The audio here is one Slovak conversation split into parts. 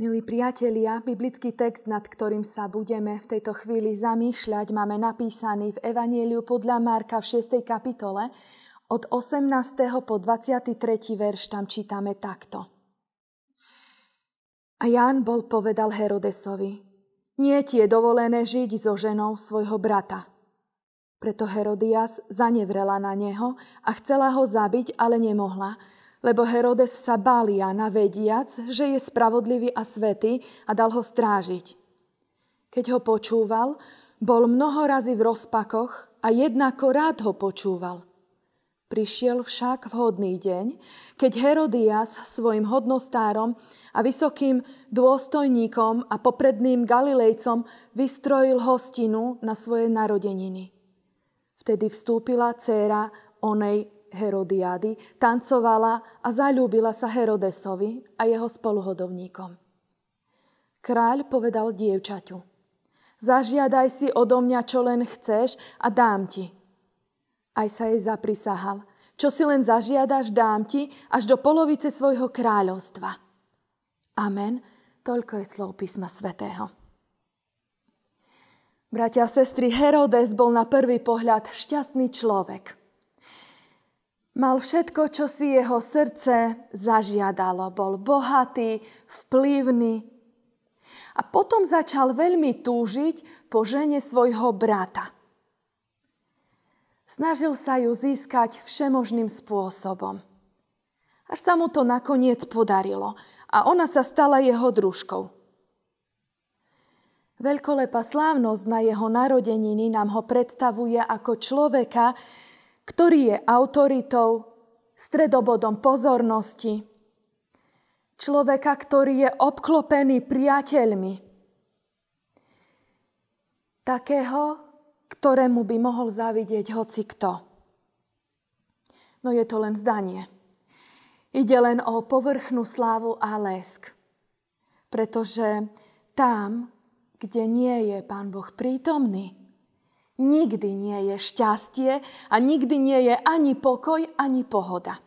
Milí priatelia, biblický text, nad ktorým sa budeme v tejto chvíli zamýšľať, máme napísaný v Evanieliu podľa Marka v 6. kapitole. Od 18. po 23. verš tam čítame takto. A Ján bol povedal Herodesovi, nie ti je dovolené žiť so ženou svojho brata. Preto Herodias zanevrela na neho a chcela ho zabiť, ale nemohla, lebo Herodes sa bál Jana vediac, že je spravodlivý a svetý a dal ho strážiť. Keď ho počúval, bol mnoho razy v rozpakoch a jednako rád ho počúval. Prišiel však vhodný deň, keď Herodias svojim hodnostárom a vysokým dôstojníkom a popredným Galilejcom vystrojil hostinu na svoje narodeniny. Vtedy vstúpila dcéra onej Herodiády, tancovala a zalúbila sa Herodesovi a jeho spoluhodovníkom. Kráľ povedal dievčaťu, zažiadaj si odo mňa, čo len chceš a dám ti. Aj sa jej zaprisahal, čo si len zažiadaš, dám ti až do polovice svojho kráľovstva. Amen. Toľko je slov písma svätého. Bratia a sestry, Herodes bol na prvý pohľad šťastný človek – Mal všetko, čo si jeho srdce zažiadalo. Bol bohatý, vplyvný. A potom začal veľmi túžiť po žene svojho brata. Snažil sa ju získať všemožným spôsobom. Až sa mu to nakoniec podarilo a ona sa stala jeho družkou. Veľkolepá slávnosť na jeho narodeniny nám ho predstavuje ako človeka, ktorý je autoritou, stredobodom pozornosti. Človeka, ktorý je obklopený priateľmi. Takého, ktorému by mohol zavidieť hoci kto. No je to len zdanie. Ide len o povrchnú slávu a lesk. Pretože tam, kde nie je Pán Boh prítomný, nikdy nie je šťastie a nikdy nie je ani pokoj, ani pohoda.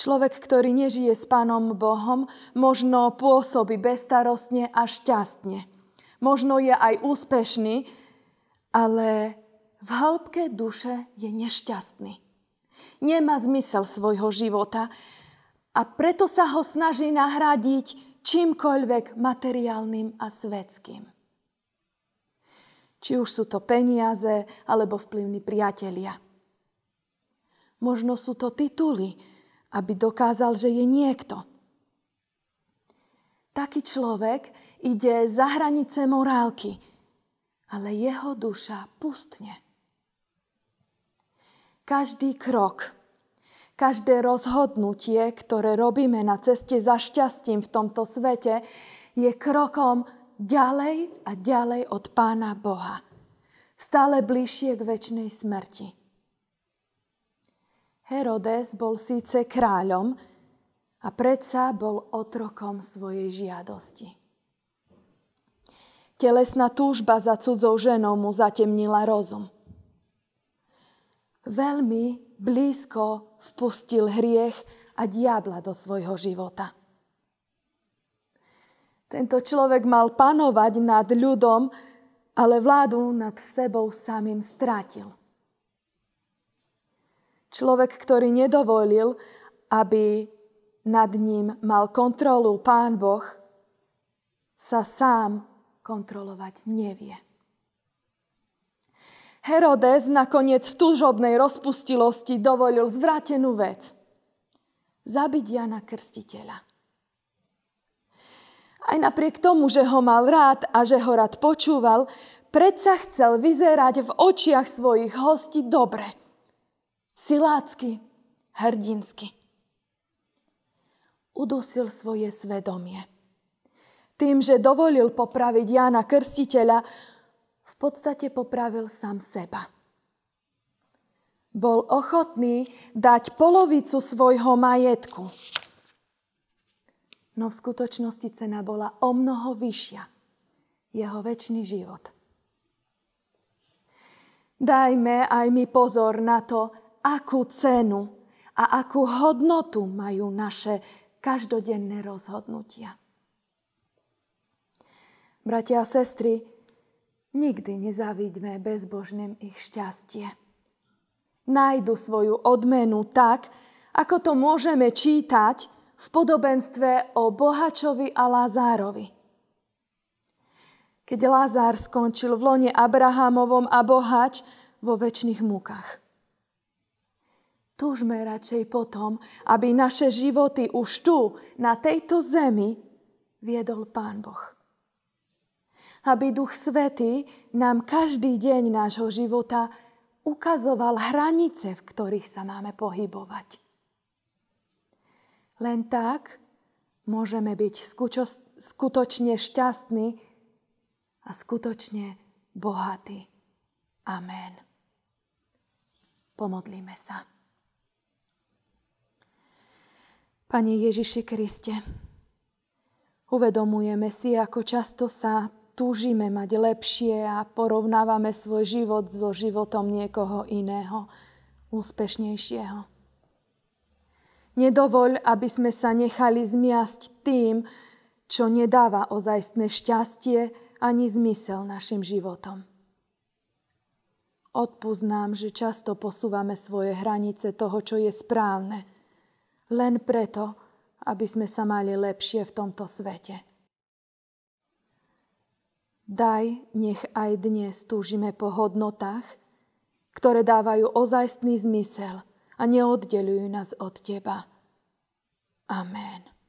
Človek, ktorý nežije s Pánom Bohom, možno pôsobí bezstarostne a šťastne. Možno je aj úspešný, ale v hĺbke duše je nešťastný. Nemá zmysel svojho života a preto sa ho snaží nahradiť čímkoľvek materiálnym a svetským. Či už sú to peniaze alebo vplyvní priatelia. Možno sú to tituly, aby dokázal, že je niekto. Taký človek ide za hranice morálky, ale jeho duša pustne. Každý krok, každé rozhodnutie, ktoré robíme na ceste za šťastím v tomto svete, je krokom ďalej a ďalej od Pána Boha. Stále bližšie k väčšnej smrti. Herodes bol síce kráľom a predsa bol otrokom svojej žiadosti. Telesná túžba za cudzou ženou mu zatemnila rozum. Veľmi blízko vpustil hriech a diabla do svojho života. Tento človek mal panovať nad ľudom, ale vládu nad sebou samým strátil. Človek, ktorý nedovolil, aby nad ním mal kontrolu Pán Boh, sa sám kontrolovať nevie. Herodes nakoniec v túžobnej rozpustilosti dovolil zvrátenú vec. Zabiť Jana Krstiteľa. Aj napriek tomu, že ho mal rád a že ho rád počúval, predsa chcel vyzerať v očiach svojich hostí dobre. Silácky, hrdinsky. Udusil svoje svedomie. Tým, že dovolil popraviť Jána Krstiteľa, v podstate popravil sám seba. Bol ochotný dať polovicu svojho majetku no v skutočnosti cena bola o mnoho vyššia. Jeho väčší život. Dajme aj mi pozor na to, akú cenu a akú hodnotu majú naše každodenné rozhodnutia. Bratia a sestry, nikdy nezavíďme bezbožným ich šťastie. Najdu svoju odmenu tak, ako to môžeme čítať v podobenstve o Bohačovi a Lázárovi. Keď Lázár skončil v lone Abrahamovom a Bohač vo väčšných múkach. Túžme radšej potom, aby naše životy už tu, na tejto zemi, viedol Pán Boh. Aby Duch Svetý nám každý deň nášho života ukazoval hranice, v ktorých sa máme pohybovať. Len tak môžeme byť skutočne šťastní a skutočne bohatí. Amen. Pomodlíme sa. Pane Ježiši Kriste, uvedomujeme si, ako často sa túžime mať lepšie a porovnávame svoj život so životom niekoho iného, úspešnejšieho. Nedovoľ, aby sme sa nechali zmiasť tým, čo nedáva ozajstné šťastie ani zmysel našim životom. Odpúsť že často posúvame svoje hranice toho, čo je správne – len preto, aby sme sa mali lepšie v tomto svete. Daj, nech aj dnes túžime po hodnotách, ktoré dávajú ozajstný zmysel a neoddelujú nás od Teba. Amen.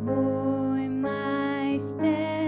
Muito mais tempo.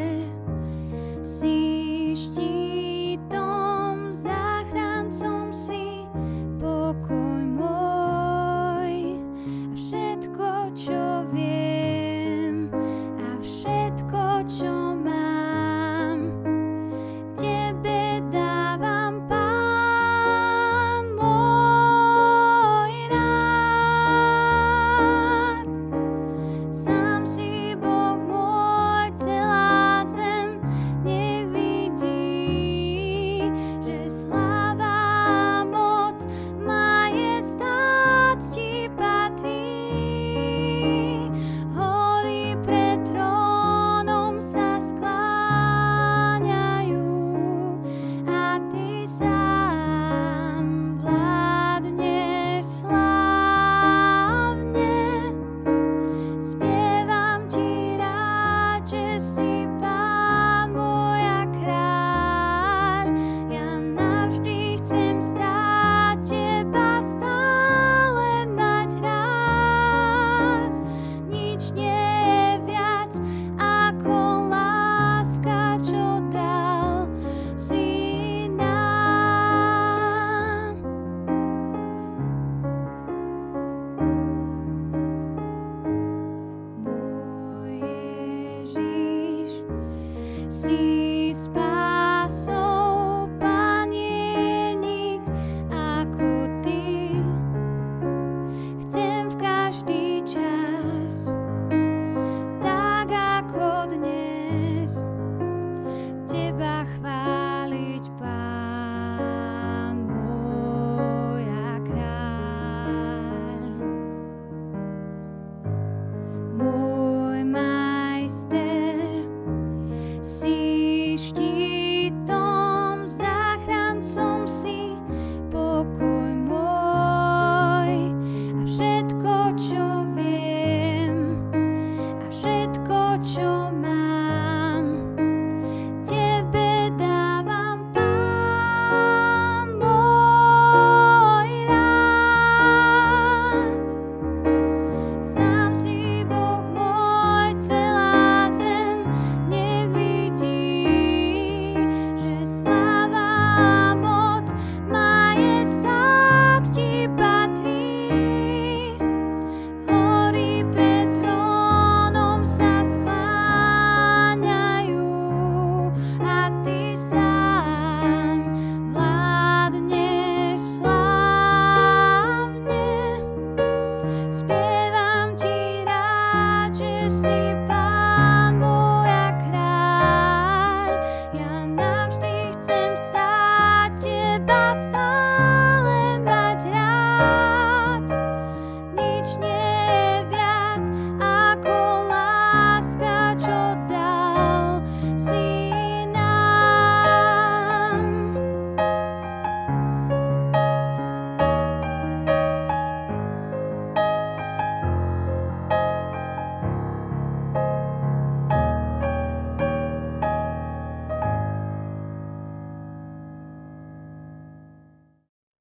see